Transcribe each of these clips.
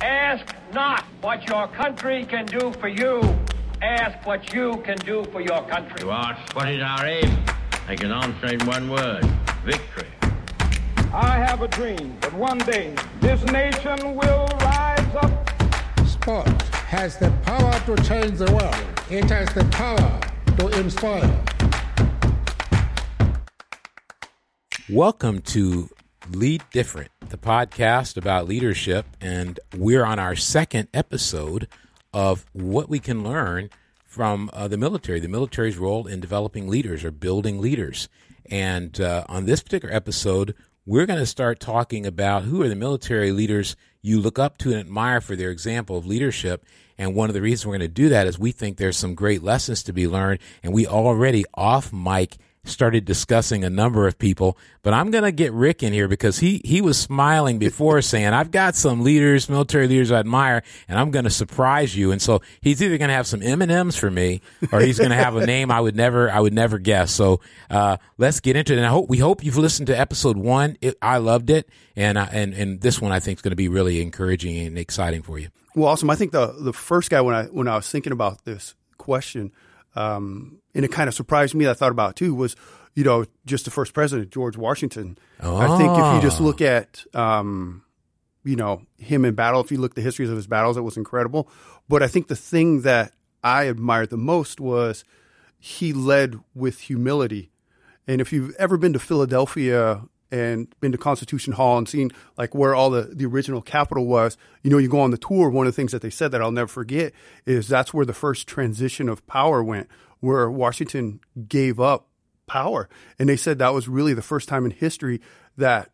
Ask not what your country can do for you. Ask what you can do for your country. You ask what is our aim? I can answer in one word victory. I have a dream that one day this nation will rise up. Sport has the power to change the world. It has the power to inspire. Welcome to Lead Different, the podcast about leadership, and we're on our second episode of what we can learn from uh, the military, the military's role in developing leaders or building leaders. And uh, on this particular episode, we're going to start talking about who are the military leaders you look up to and admire for their example of leadership. And one of the reasons we're going to do that is we think there's some great lessons to be learned. And we already off mic started discussing a number of people, but I'm going to get Rick in here because he, he was smiling before saying, I've got some leaders, military leaders I admire, and I'm going to surprise you. And so he's either going to have some M&Ms for me or he's going to have a name I would never, I would never guess. So, uh, let's get into it. And I hope, we hope you've listened to episode one. It, I loved it. And, uh, and, and this one I think is going to be really encouraging and exciting for you. Well, awesome. I think the, the first guy when I, when I was thinking about this question, um, and it kind of surprised me. I thought about too was, you know, just the first president, George Washington. Oh. I think if you just look at, um, you know, him in battle, if you look at the histories of his battles, it was incredible. But I think the thing that I admired the most was he led with humility. And if you've ever been to Philadelphia and been to Constitution Hall and seen like where all the, the original Capitol was, you know, you go on the tour. One of the things that they said that I'll never forget is that's where the first transition of power went, where Washington gave up power. And they said that was really the first time in history that,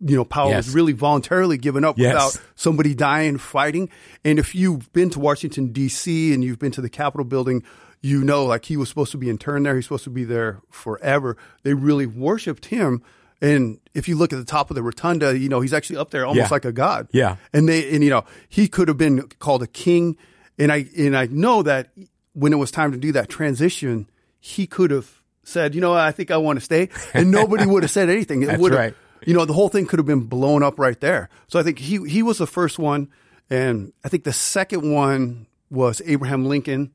you know, power Yes. was really voluntarily given up Yes. without somebody dying fighting. And if you've been to Washington, D.C., and you've been to the Capitol building, you know, like he was supposed to be interned there. He's supposed to be there forever. They really worshiped him. And if you look at the top of the rotunda, you know, he's actually up there almost Yeah. like a god. Yeah. And they, and you know, he could have been called a king. And I, and I know that when it was time to do that transition, he could have said, you know, I think I want to stay. And nobody would have said anything. It That's would have, right. you know, the whole thing could have been blown up right there. So I think he, he was the first one. And I think the second one was Abraham Lincoln.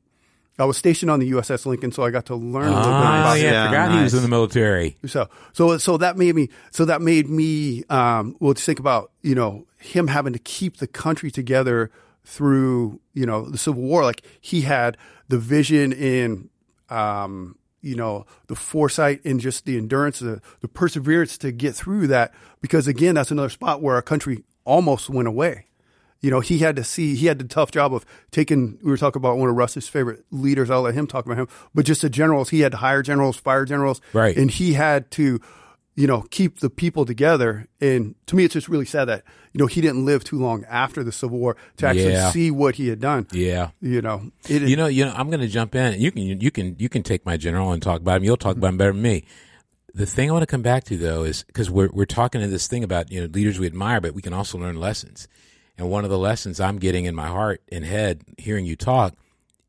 I was stationed on the USS Lincoln, so I got to learn a little bit Oh, about yeah, Yeah, I forgot he was in the military. so, so, so that made me, so that made me, um, well, to think about, you know, him having to keep the country together through, you know, the Civil War. Like he had the vision in, um, you know, the foresight and just the endurance, the, the perseverance to get through that. Because again, that's another spot where our country almost went away. You know, he had to see, he had the tough job of taking, we were talking about one of Russ's favorite leaders. I'll let him talk about him, but just the generals, he had to hire generals, fire generals. Right. And he had to, you know, keep the people together. And to me, it's just really sad that, you know, he didn't live too long after the Civil War to actually Yeah. see what he had done. Yeah. You know, it, You know, you know, I'm going to jump in. You can, you can, you can take my general and talk about him. You'll talk about him better than me. The thing I want to come back to though is because we're we're talking to this thing about you know leaders we admire, but we can also learn lessons. And one of the lessons I'm getting in my heart and head hearing you talk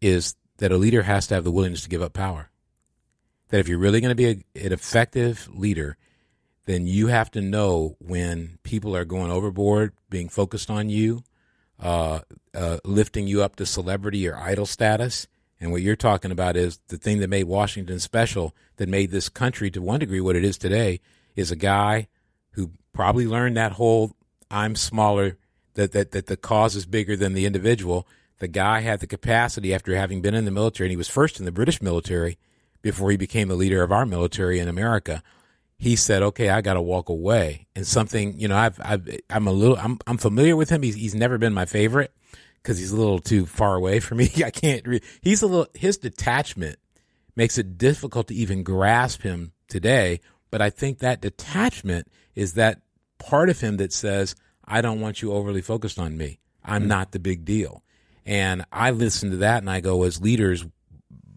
is that a leader has to have the willingness to give up power. That if you're really going to be a, an effective leader, then you have to know when people are going overboard, being focused on you, uh, uh, lifting you up to celebrity or idol status. And what you're talking about is the thing that made Washington special, that made this country to one degree what it is today, is a guy who probably learned that whole I'm smaller, that, that, that the cause is bigger than the individual. The guy had the capacity after having been in the military, and he was first in the British military before he became the leader of our military in America he said, "Okay, I got to walk away." And something, you know, I've, I've I'm a little, I'm, I'm familiar with him. He's, he's never been my favorite because he's a little too far away for me. I can't. Re- he's a little. His detachment makes it difficult to even grasp him today. But I think that detachment is that part of him that says, "I don't want you overly focused on me. I'm mm. not the big deal." And I listen to that and I go, as leaders,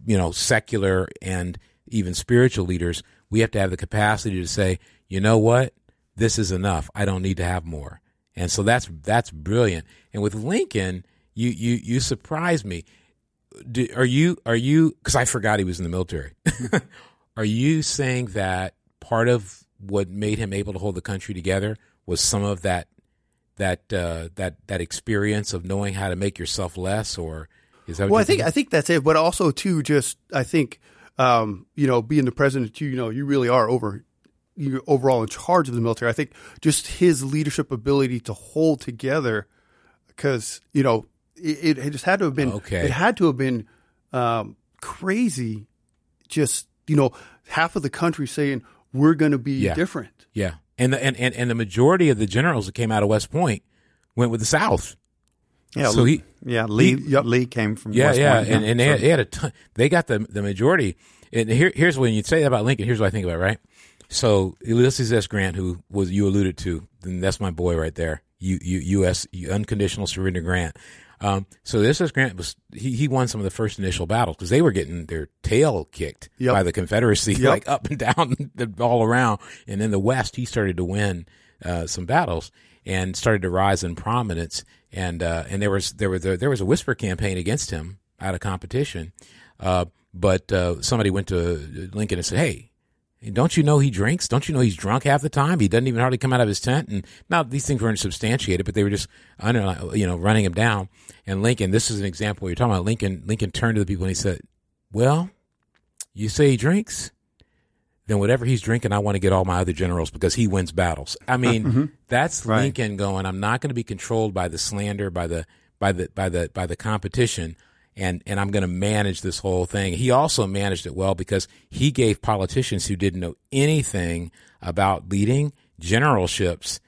you know, secular and even spiritual leaders, we have to have the capacity to say, you know what, this is enough. I don't need to have more. And so that's that's brilliant. And with Lincoln, you you you surprised me. Do, are you are you? Because I forgot he was in the military. are you saying that part of what made him able to hold the country together was some of that that uh, that that experience of knowing how to make yourself less, or is that? What Well, I think? I think that's it. But also too, just I think um, you know, being the president, you, you know, you really are over you're overall in charge of the military. I think just his leadership ability to hold together, because you know, it, it just had to have been Okay. It had to have been um, crazy. Just you know, half of the country saying we're going to be Yeah. different. yeah, and the and, and and the majority of the generals that came out of West Point went with the South. Yeah, So he- yeah, Lee he- yep. Lee came from Yeah, West yeah, Point, and, and they, had, they had a ton. They got the the majority. And here, here's when you say that about Lincoln. Here's what I think about. Right. So Ulysses S. Grant, who was you alluded to, then that's my boy right there. U, U, U.S. unconditional surrender Grant. Um, so this is Grant was he, he won some of the first initial battles because they were getting their tail kicked Yep. by the Confederacy, Yep. like up and down, the, all around. And in the West, he started to win uh, some battles and started to rise in prominence. And uh, and there was there was there was a whisper campaign against him out of competition. Uh, but uh, somebody went to Lincoln and said, "Hey, don't you know he drinks? Don't you know he's drunk half the time? He doesn't even hardly come out of his tent." And now these things weren't substantiated, but they were just under, you know, running him down. And Lincoln, this is an example you're talking about. Lincoln, Lincoln turned to the people and he said, "Well, you say he drinks." Then whatever he's drinking, I want to get all my other generals because he wins battles. I mean, that's Right. Lincoln going. I'm not going to be controlled by the slander, by the by the by the by the competition, and and I'm going to manage this whole thing. He also managed it well because he gave politicians who didn't know anything about leading generalships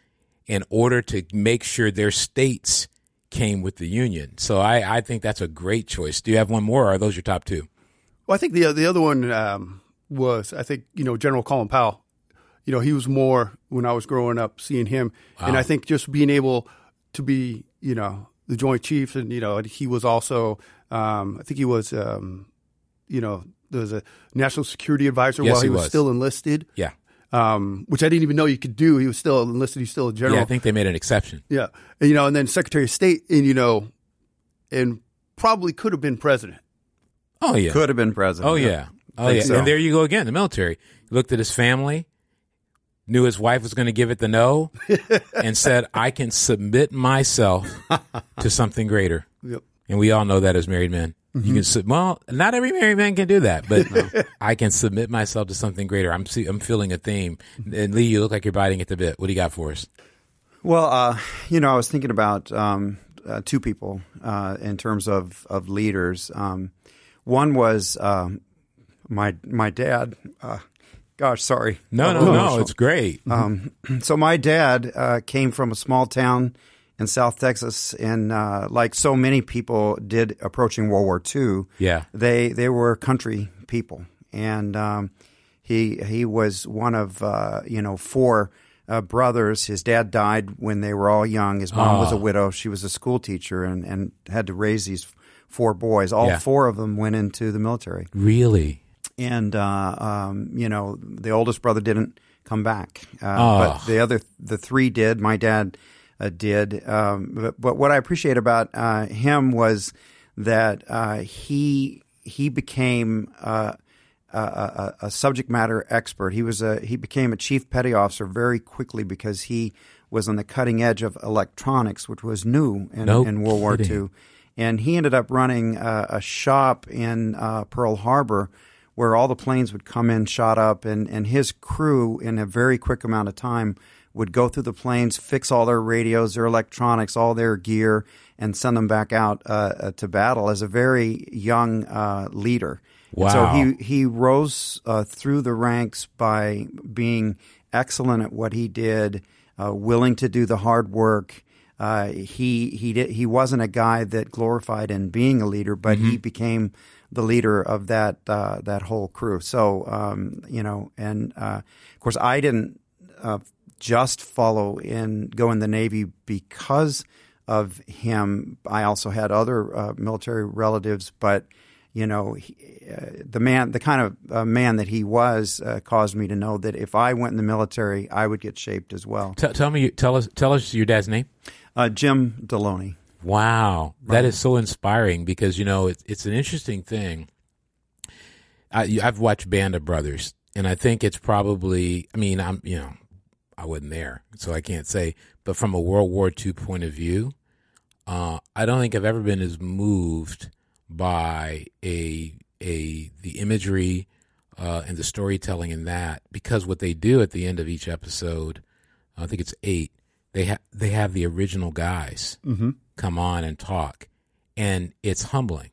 in order to make sure their states came with the union. So I, I think that's a great choice. Do you have one more, or are those your top two? Well, I think the the other one um, was I think you know General Colin Powell. You know, he was more when I was growing up seeing him, and I think just being able to be you know the Joint Chiefs, and you know he was also um, I think he was um, you know there was a national security advisor Yes, while he, he was, was. still enlisted, Yeah, um, which I didn't even know you could do. He was still enlisted. He's still a general. yeah. I think they made an exception. Yeah, and, you know, and then Secretary of State, and you know, and probably could have been president. Oh yeah, could have been president. Oh yeah. Oh yeah. so. And there you go again. The military He looked at his family, knew his wife was going to give it the no, and said, "I can submit myself to something greater." Yep. And we all know that as married men. You can sub- well, not every married man can do that, but I can submit myself to something greater. I'm see- I'm feeling a theme. And Lee, you look like you're biting at the bit. What do you got for us? Well, uh, you know, I was thinking about um, uh, two people uh, in terms of of leaders. Um, one was um, my my dad. Uh, gosh, sorry. No, no, Oh, no. It's great. Um, so my dad uh, came from a small town in South Texas, and uh, like so many people did approaching World War II, Yeah. they they were country people, and um, he he was one of uh, you know four. Uh, brothers. His dad died when they were all young. His mom was a widow. She was a school teacher and, and had to raise these four boys. All Yeah. four of them went into the military really? And uh, um, you know the oldest brother didn't come back, uh, Oh. but the other the three did. My dad uh, did. Um, but, but what I appreciate about uh, him was that uh, he he became. Uh, a, a, a subject matter expert. He was a he became a chief petty officer very quickly because he was on the cutting edge of electronics, which was new in, No in World War. II and he ended up running uh, a shop in uh, Pearl Harbor where all the planes would come in, shot up, and, and his crew, in a very quick amount of time, would go through the planes, fix all their radios, their electronics, all their gear, and send them back out uh, uh, to battle as a very young uh, leader. And so he he rose uh, through the ranks by being excellent at what he did, uh, willing to do the hard work. Uh, he he did, he wasn't a guy that glorified in being a leader, but he became the leader of that uh, that whole crew. So um, you know, and uh, of course, I didn't uh, just follow in go in the Navy because of him. I also had other uh, military relatives, but you know, he, uh, the man, the kind of uh, man that he was, uh, caused me to know that if I went in the military, I would get shaped as well. T- tell me, tell us, tell us your dad's name. Uh, Jim Deloney. Wow, that is so inspiring because you know it's it's an interesting thing. I, I've watched Band of Brothers, and I think it's probably. I mean, I'm you know, I wasn't there, so I can't say. But from a World War II point of view, uh, I don't think I've ever been as moved by a a the imagery uh, and the storytelling in that because what they do at the end of each episode, I think it's eight. They have they have the original guys mm-hmm. come on and talk, and it's humbling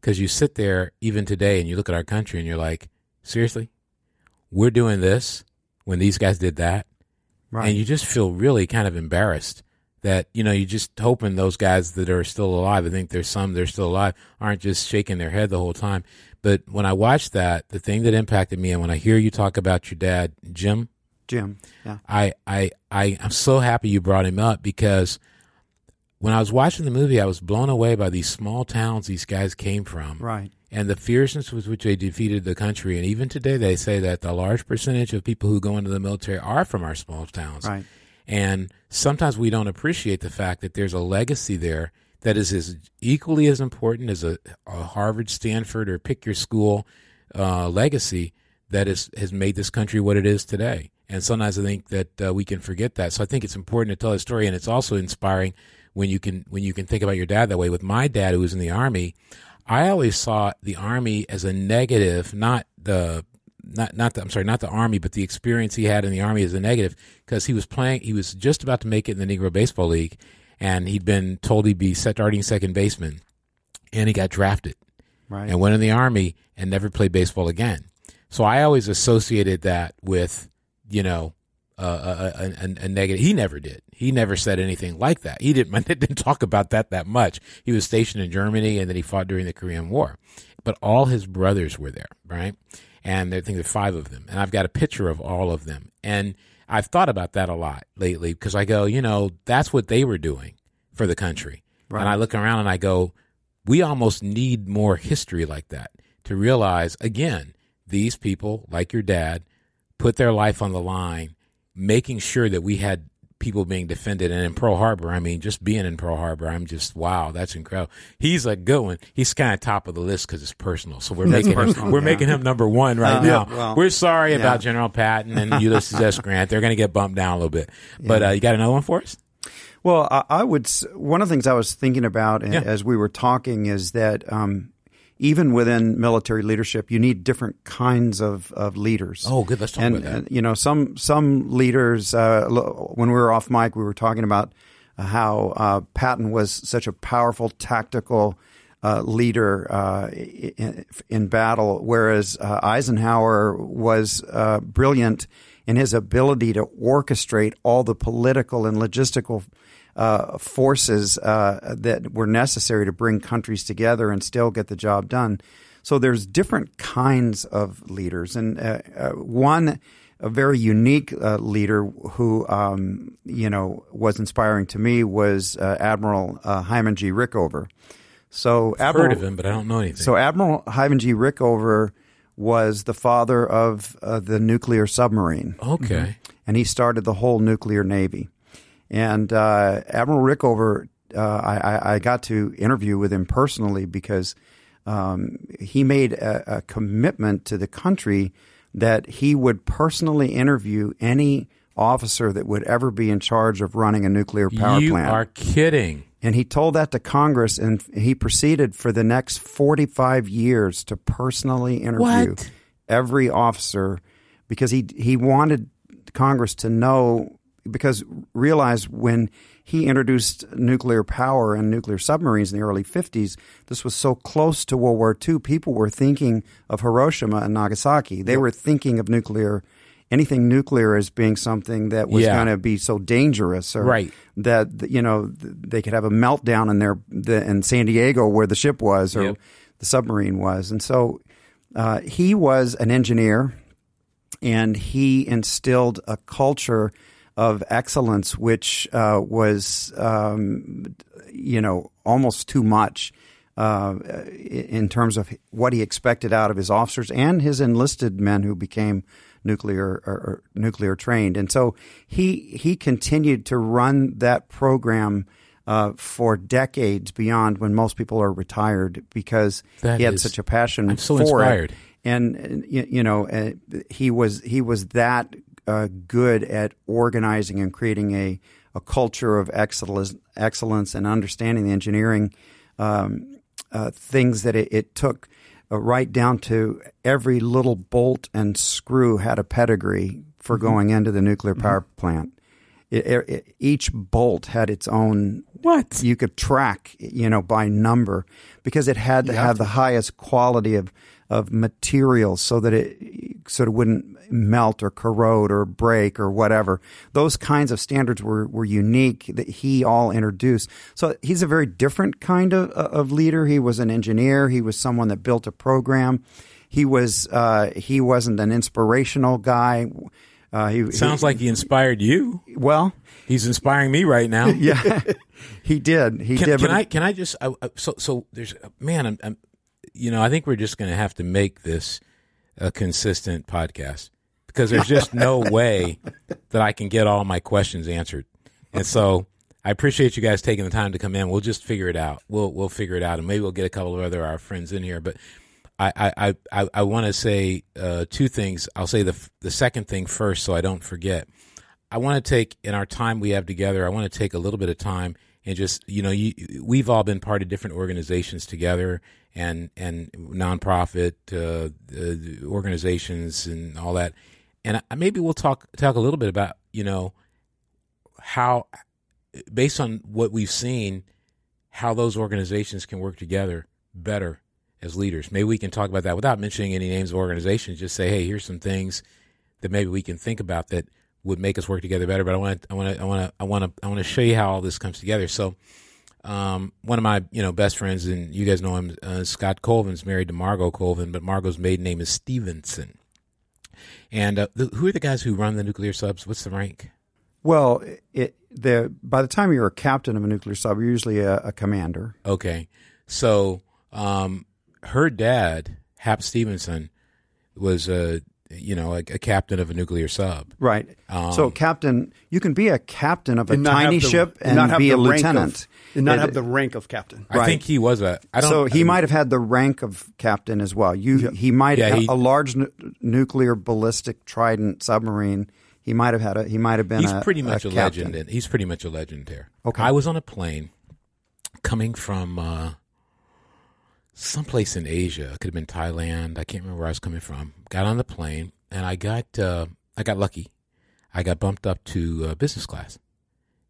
because you sit there even today and you look at our country and you're like, seriously, we're doing this when these guys did that, Right. and you just feel really kind of embarrassed that you know you just hoping those guys that are still alive. I think there's some that are still alive aren't just shaking their head the whole time. But when I watched that, the thing that impacted me, and when I hear you talk about your dad, Jim, Jim. Yeah. I, I, I, I'm so happy you brought him up because when I was watching the movie, I was blown away by these small towns these guys came from. Right. And the fierceness with which they defeated the country. And even today, they say that the large percentage of people who go into the military are from our small towns. Right. And sometimes we don't appreciate the fact that there's a legacy there that is as equally as important as a, a Harvard, Stanford, or pick your school uh, legacy that is, has made this country what it is today. And sometimes I think that uh, we can forget that. So I think it's important to tell a story, and it's also inspiring when you can when you can think about your dad that way. With my dad, who was in the army, I always saw the army as a negative, not the not not the, I'm sorry, not the army, but the experience he had in the army as a negative because he was playing. He was just about to make it in the Negro Baseball League, and he'd been told he'd be starting second baseman, and he got drafted Right. and went in the army and never played baseball again. So I always associated that with you know uh, a, a, a, a negative. He never did. He never said anything like that. He didn't didn't talk about that that much. He was stationed in Germany and then he fought during the Korean War. But all his brothers were there, right? And I think there are five of them, and I've got a picture of all of them. And I've thought about that a lot lately because I go, you know, that's what they were doing for the country. And I look around and I go, we almost need more history like that to realize again these people like your dad put their life on the line making sure that we had people being defended. And in pearl harbor i mean just being in pearl harbor i'm just wow that's incredible. He's a good one. He's kind of top of the list because it's personal. So we're making him we're making him number one right Uh, now. Well, we're sorry yeah. about general patton and ulysses s. Grant. They're going to get bumped down a little bit. But uh, you got another one for us? Well, I, I would. One of the things I was thinking about Yeah. as we were talking is that um, even within military leadership, you need different kinds of, of leaders. Oh, good. Let's talk and, about that. and, you know, some some leaders. Uh, when we were off mic, we were talking about uh, how uh, Patton was such a powerful tactical. Uh, leader uh, in, in battle, whereas uh, Eisenhower was uh, brilliant in his ability to orchestrate all the political and logistical uh, forces uh, that were necessary to bring countries together and still get the job done. So there's different kinds of leaders, and uh, uh, one a very unique uh, leader who um, you know was inspiring to me was uh, Admiral uh, Hyman G. Rickover. So Admiral, heard of him but i don't know anything so Admiral Hyman G. Rickover was the father of uh, the nuclear submarine okay and he started the whole nuclear navy. And uh, Admiral Rickover, uh, I, I- I got to interview with him personally because um, he made a, a commitment to the country that he would personally interview any officer that would ever be in charge of running a nuclear power you plant. You are kidding And he told that to Congress, and he proceeded for the next 45 years to personally interview What? every officer because he he wanted Congress to know because realize when he introduced nuclear power and nuclear submarines in the early 50s, this was so close to World War II. People were thinking of Hiroshima and Nagasaki. They were thinking of nuclear, anything nuclear as being something that was Yeah. going to be so dangerous, or Right. that you know they could have a meltdown in their the, in San Diego where the ship was or Yep. the submarine was, and so uh, he was an engineer, and he instilled a culture of excellence, which uh, was um, you know almost too much. Uh, in terms of what he expected out of his officers and his enlisted men who became nuclear or, or nuclear trained, and so he he continued to run that program uh, for decades beyond when most people are retired because That he had is- such a passion I'm so for inspired. it. And, you know, uh, he was he was that uh, good at organizing and creating a, a culture of excellence, excellence and understanding the engineering um, uh, things that it, it took uh, right down to every little bolt and screw had a pedigree for Mm-hmm. going into the nuclear power plant. It, it, each bolt had its own What? you could track, you know, by number because it had to have the highest quality of of materials so that it sort of wouldn't melt or corrode or break or whatever. Those kinds of standards were, were unique that he all introduced. So he's a very different kind of, of leader. He was an engineer. He was someone that built a program. He was uh, he wasn't an inspirational guy. Uh, he Sounds he- like he inspired you. well, He's inspiring me right now. yeah, he did. He Can, did. can I? Can I just? I, so so there's man. I'm, I'm. You know, I think we're just going to have to make this a consistent podcast because there's just no way that I can get all my questions answered. And so I appreciate you guys taking the time to come in. We'll just figure it out. We'll we'll figure it out, and maybe we'll get a couple of other our friends in here. But I I I, I want to say uh, two things. I'll say the the second thing first, so I don't forget. I want to take in our time we have together. I want to take a little bit of time and just you know, you, we've all been part of different organizations together and and nonprofit uh, uh, organizations and all that. And I- maybe we'll talk talk a little bit about you know how, based on what we've seen, how those organizations can work together better as leaders. Maybe we can talk about that without mentioning any names of organizations. Just say, hey, here's some things that maybe we can think about that would make us work together better. But I want to, I want to, I want to, I want to, I want to show you how all this comes together. So, um, one of my, you know, best friends, and you guys know him, uh, Scott Colvin's married to Margot Colvin, but Margot's maiden name is Stevenson. And uh, the, who are the guys who run the nuclear subs? What's the rank? Well, it, the by the time you're a captain of a nuclear sub, you're usually a, a commander. Okay, so um, her dad, Hap Stevenson, was a you know a, a captain of a nuclear sub. Right. so, captain, you can be a captain of a tiny the- ship and and, not have be a lieutenant. of- lieutenant. and not It- have the rank of captain. I think he was a. I don't. so he might have had the rank of captain as well. You, he might Yeah, have he- a large nu- nuclear ballistic Trident submarine. He might have had a. He might have been. he's a, pretty much a, captain. legend. And he's pretty much a legend there. Okay. I was on a plane coming from uh, someplace in Asia. It could have been Thailand. I can't remember where I was coming from. Got on the plane and I got uh, I got lucky. I got bumped up to uh, business class,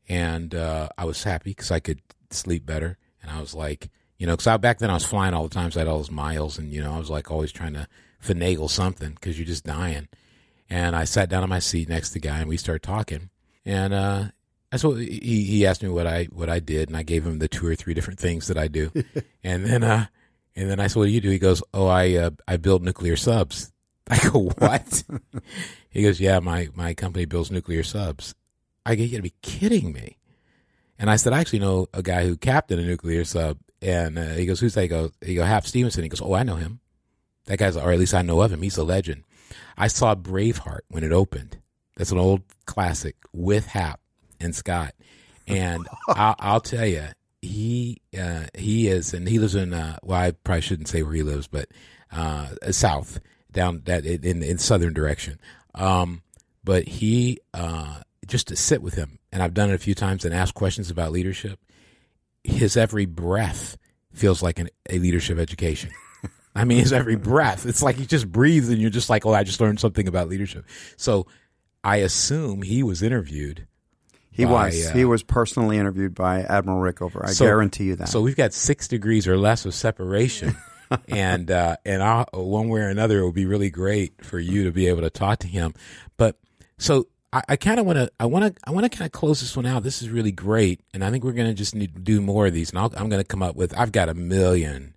and uh, I was happy because I could sleep better. And I was like, you know, because back then I was flying all the time, so I had all those miles, and you know, I was like always trying to finagle something because you're just dying. And I sat down on my seat next to the guy, and we started talking. And uh, that's what he, he asked me what I what I did, and I gave him the two or three different things that I do. and then uh, and then I said, "What do you do?" He goes, "Oh, I uh, I build nuclear subs." I go, "What?" he goes, "Yeah, my my company builds nuclear subs." I go, "You gotta be kidding me!" And I said, "I actually know a guy who captained a nuclear sub." And uh, he goes, "Who's that?" He goes, "He go Hap Stevenson." He goes, "Oh, I know him. That guy's, or at least I know of him. He's a legend." I saw Braveheart when it opened. That's an old classic with Hap and Scott. And I'll, I'll tell you, he uh, he is, and he lives in. Uh, well, I probably shouldn't say where he lives, but uh, south down that in in southern direction. Um, but he uh, just to sit with him, and I've done it a few times and asked questions about leadership. His every breath feels like an, a leadership education. I mean, his every breath. It's like he just breathes, and you're just like, "Oh, I just learned something about leadership." So, I assume he was interviewed. He by, was. uh, he was personally interviewed by Admiral Rickover. I So- guarantee you that. So we've got six degrees or less of separation, and uh, and i one way or another, it would be really great for you to be able to talk to him. But so I, I kind of want to, I want to, I want to kind of close this one out. This is really great, and I think we're going to just need to do more of these. And I'll, I'm going to come up with. I've got a million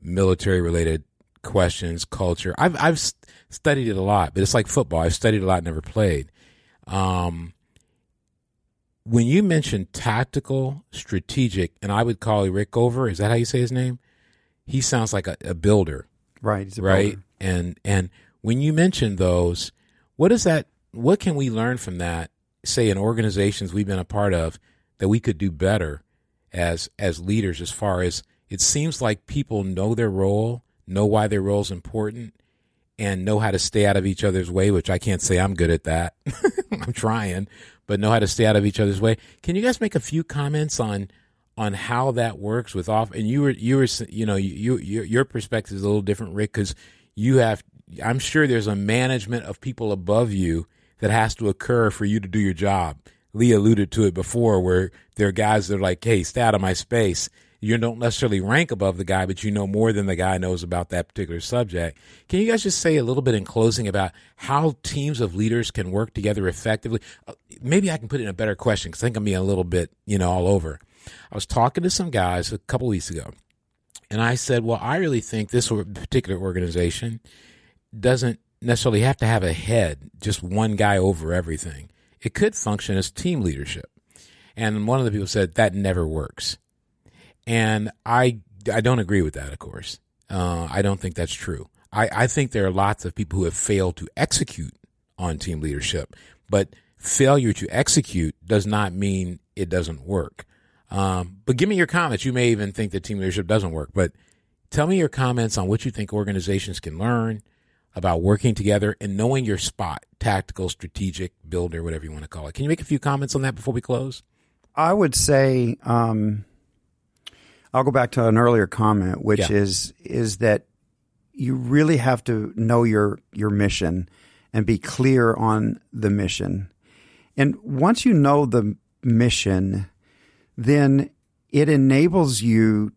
military related questions, culture. I've I've studied it a lot, but it's like football. I've studied a lot, never played. Um, when you mention tactical, strategic, and I would call Rickover, is that how you say his name? He sounds like a, a builder, right. He's a right? builder. And and when you mention those, what is that? What can we learn from that? Say in organizations we've been a part of that we could do better as as leaders. As far as it seems like people know their role, know why their role is important, and know how to stay out of each other's way, which I can't say I'm good at that. I'm trying, but know how to stay out of each other's way. Can you guys make a few comments on on how that works with off? And you were you were you know you, you your perspective is a little different, Rick, because you have. I'm sure there's a management of people above you that has to occur for you to do your job. Lee alluded to it before, where there are guys that are like, "Hey, stay out of my space." You don't necessarily rank above the guy, but you know more than the guy knows about that particular subject. Can you guys just say a little bit in closing about how teams of leaders can work together effectively? Uh, maybe I can put in a better question because I think I'm being a little bit, you know, all over. I was talking to some guys a couple weeks ago, and I said, "Well, I really think this particular organization doesn't necessarily have to have a head, just one guy over everything. It could function as team leadership." And one of the people said that never works. And I, I don't agree with that, of course. Uh, I don't think that's true. I, I think there are lots of people who have failed to execute on team leadership, but failure to execute does not mean it doesn't work. Um, but give me your comments. You may even think that team leadership doesn't work, but tell me your comments on what you think organizations can learn about working together and knowing your spot, tactical, strategic, builder, whatever you want to call it. Can you make a few comments on that before we close? I would say, um, I'll go back to an earlier comment, which Yeah. is is that you really have to know your your mission and be clear on the mission. And once you know the mission, then it enables you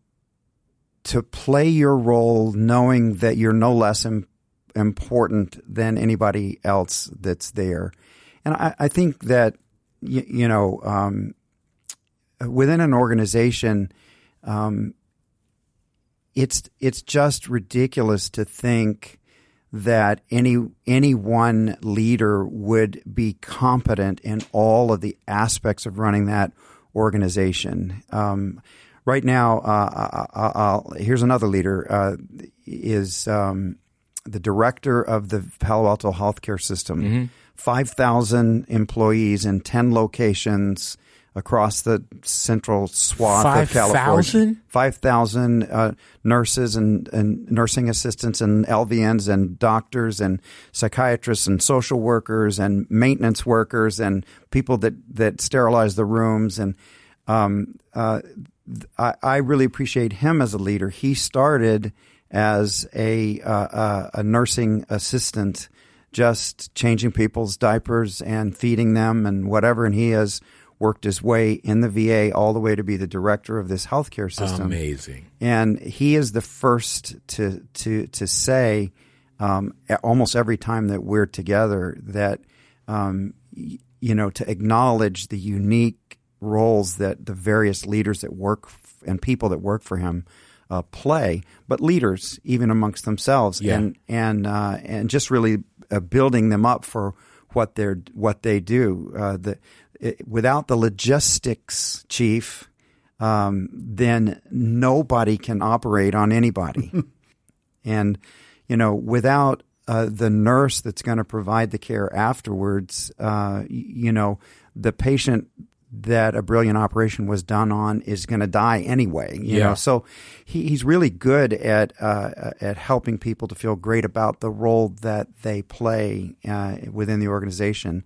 to play your role knowing that you're no less Im- important than anybody else that's there. And I, I think that, you, you know, um, within an organization, um, it's it's just ridiculous to think that any any one leader would be competent in all of the aspects of running that organization. Um, right now, uh, I, I, here's another leader uh, is um, the director of the Palo Alto healthcare system. Five thousand employees in ten locations across the central swath of California. 5,000? 5,000 uh, nurses and, and nursing assistants and LVNs and doctors and psychiatrists and social workers and maintenance workers and people that, that sterilize the rooms. And um, uh, I, I really appreciate him as a leader. He started as a, uh, uh, a nursing assistant, just changing people's diapers and feeding them and whatever. And he has worked his way in the VA all the way to be the director of this healthcare system Amazing. and he is the first to to to say um, almost every time that we're together that um, you know to acknowledge the unique roles that the various leaders that work f- and people that work for him uh, play, but leaders even amongst themselves, Yeah. and and uh, and just really uh, building them up for what they're what they do. Uh, the it, without the logistics chief, um, then nobody can operate on anybody. and, you know, without uh, the nurse that's going to provide the care afterwards, uh, you know, the patient that a brilliant operation was done on is going to die anyway. You Yeah. know, so he, he's really good at uh, at helping people to feel great about the role that they play uh, within the organization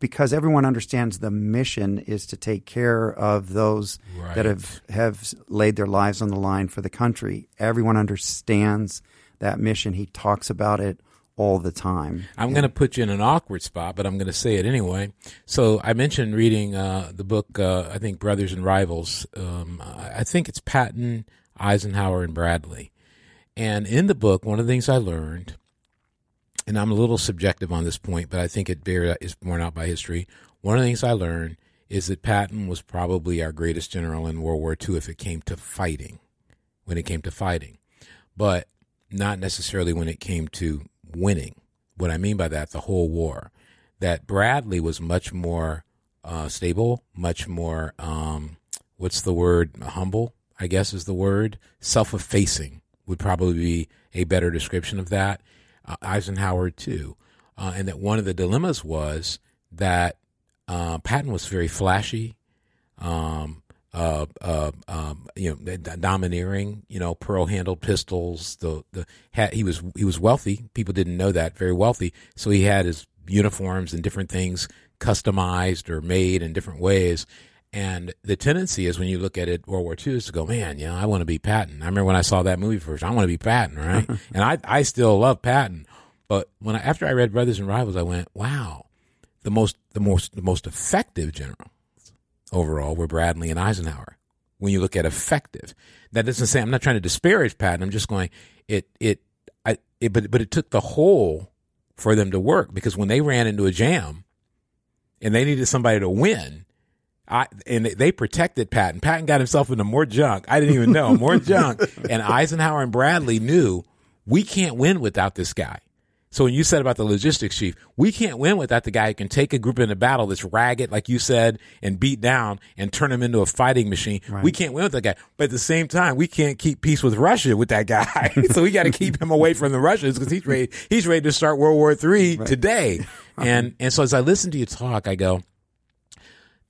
because everyone understands the mission is to take care of those Right. that have have laid their lives on the line for the country. Everyone understands that mission. He talks about it all the time. I'm going to put you in an awkward spot, but I'm going to say it anyway. So I mentioned reading uh, the book, uh, I think Brothers and Rivals. Um, I think it's Patton, Eisenhower, and Bradley. And in the book, one of the things I learned, and I'm a little subjective on this point, but I think it bear, is borne out by history. One of the things I learned is that Patton was probably our greatest general in World War II if it came to fighting, when it came to fighting, but not necessarily when it came to winning. What I mean by that, the whole war. That Bradley was much more uh, stable, much more, um, what's the word? Humble, I guess is the word. Self effacing would probably be a better description of that. Uh, Eisenhower, too. Uh, and that one of the dilemmas was that uh, Patton was very flashy, um, uh, uh, um, you know, domineering, you know, pearl handled pistols. The the had, he was he was wealthy. People didn't know that very wealthy. So he had his uniforms and different things customized or made in different ways. And the tendency is when you look at it, World War II, is to go, man, you know, I want to be Patton. I remember when I saw that movie first, I want to be Patton, right? and I, I still love Patton. But when I, after I read Brothers and Rivals, I went, wow, the most, the most, the most effective general overall were Bradley and Eisenhower. When you look at effective, that doesn't say I'm not trying to disparage Patton. I'm just going it it I it, but but it took the whole for them to work because when they ran into a jam and they needed somebody to win, I and they protected Patton. Patton got himself into more junk. I didn't even know more junk. And Eisenhower and Bradley knew we can't win without this guy. So when you said about the logistics chief, we can't win without the guy who can take a group in a battle that's ragged, like you said, and beat down and turn them into a fighting machine. Right. We can't win with that guy. But at the same time, we can't keep peace with Russia with that guy. so we got to keep him away from the Russians because he's ready. He's ready to start World War III right. today. And and so as I listen to you talk, I go,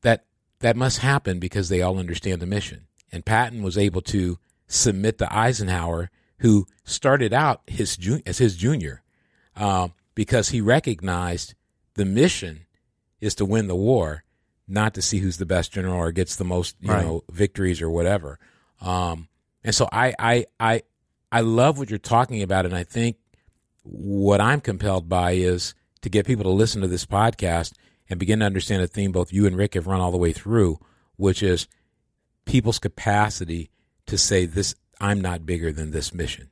that that must happen because they all understand the mission. And Patton was able to submit to Eisenhower, who started out his as his junior uh, because he recognized the mission is to win the war, not to see who's the best general or gets the most you right. know victories or whatever. Um, and so I, I I I love what you're talking about, and I think what I'm compelled by is to get people to listen to this podcast and begin to understand a theme both you and Rick have run all the way through, which is people's capacity to say this I'm not bigger than this mission.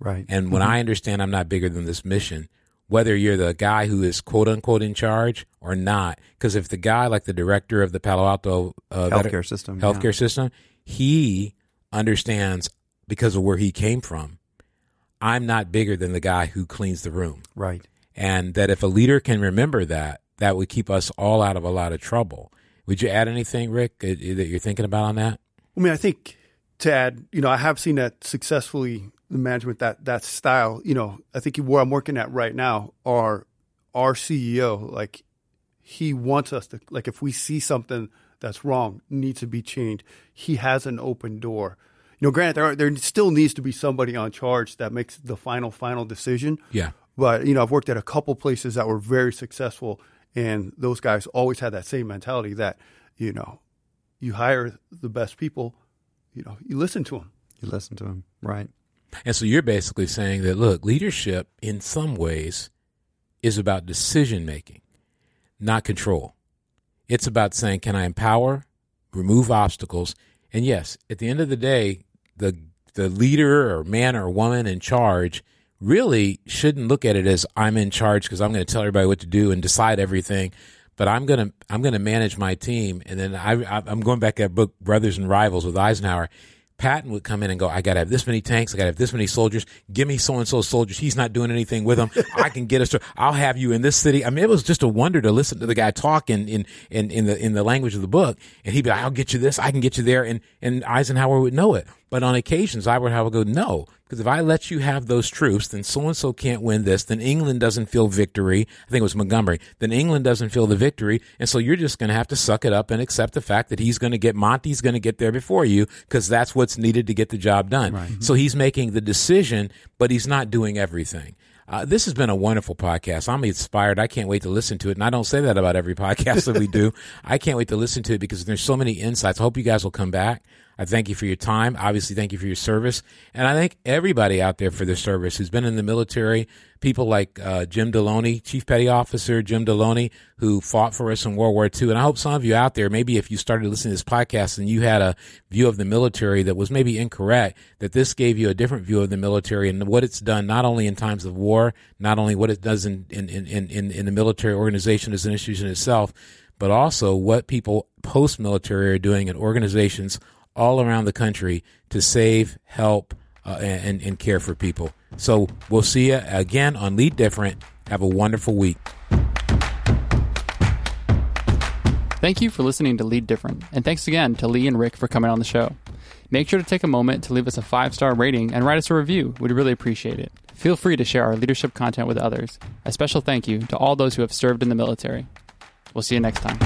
Right. And when mm-hmm. I understand I'm not bigger than this mission, whether you're the guy who is quote unquote in charge or not, because if the guy like the director of the Palo Alto uh, healthcare system, healthcare yeah. system, he understands because of where he came from. I'm not bigger than the guy who cleans the room. Right. And that if a leader can remember that, that would keep us all out of a lot of trouble. Would you add anything, Rick, that you're thinking about on that? I mean, I think to add, you know, I have seen that successfully the management that that style. You know, I think where I'm working at right now, our our CEO, like he wants us to like if we see something that's wrong, needs to be changed. He has an open door. You know, granted, there are, there still needs to be somebody on charge that makes the final final decision. Yeah. But you know, I've worked at a couple places that were very successful, and those guys always had that same mentality that you know, you hire the best people, you know, you listen to them. You listen to them, right? And so you're basically saying that, look, leadership in some ways is about decision making, not control. It's about saying, can I empower, remove obstacles? And yes, at the end of the day, the, the leader or man or woman in charge really shouldn't look at it as I'm in charge because I'm going to tell everybody what to do and decide everything. But I'm gonna I'm gonna manage my team, and then I, I'm going back at book Brothers and Rivals with Eisenhower. Patton would come in and go, I got to have this many tanks. I got to have this many soldiers. Give me so and so soldiers. He's not doing anything with them. I can get us to, I'll have you in this city. I mean, it was just a wonder to listen to the guy talk in, in, in, in the, in the language of the book. And he'd be like, I'll get you this. I can get you there. And, and Eisenhower would know it. But on occasions, I would have to go, no, because if I let you have those troops, then so and so can't win this. Then England doesn't feel victory. I think it was Montgomery. Then England doesn't feel the victory. And so you're just going to have to suck it up and accept the fact that he's going to get, Monty's going to get there before you because that's what's needed to get the job done. Right. So he's making the decision, but he's not doing everything. Uh, this has been a wonderful podcast. I'm inspired. I can't wait to listen to it. And I don't say that about every podcast that we do. I can't wait to listen to it because there's so many insights. I hope you guys will come back. I thank you for your time. Obviously, thank you for your service. And I thank everybody out there for their service who's been in the military. People like uh, Jim Deloney, Chief Petty Officer Jim Deloney, who fought for us in World War II. And I hope some of you out there, maybe if you started listening to this podcast and you had a view of the military that was maybe incorrect, that this gave you a different view of the military and what it's done, not only in times of war, not only what it does in, in, in, in, in the military organization as an institution itself, but also what people post military are doing in organizations all around the country to save, help, uh, and, and care for people. So we'll see you again on Lead Different. Have a wonderful week. Thank you for listening to Lead Different, and thanks again to Lee and Rick for coming on the show. Make sure to take a moment to leave us a five star rating and write us a review. We'd really appreciate it. Feel free to share our leadership content with others. A special thank you to all those who have served in the military. We'll see you next time.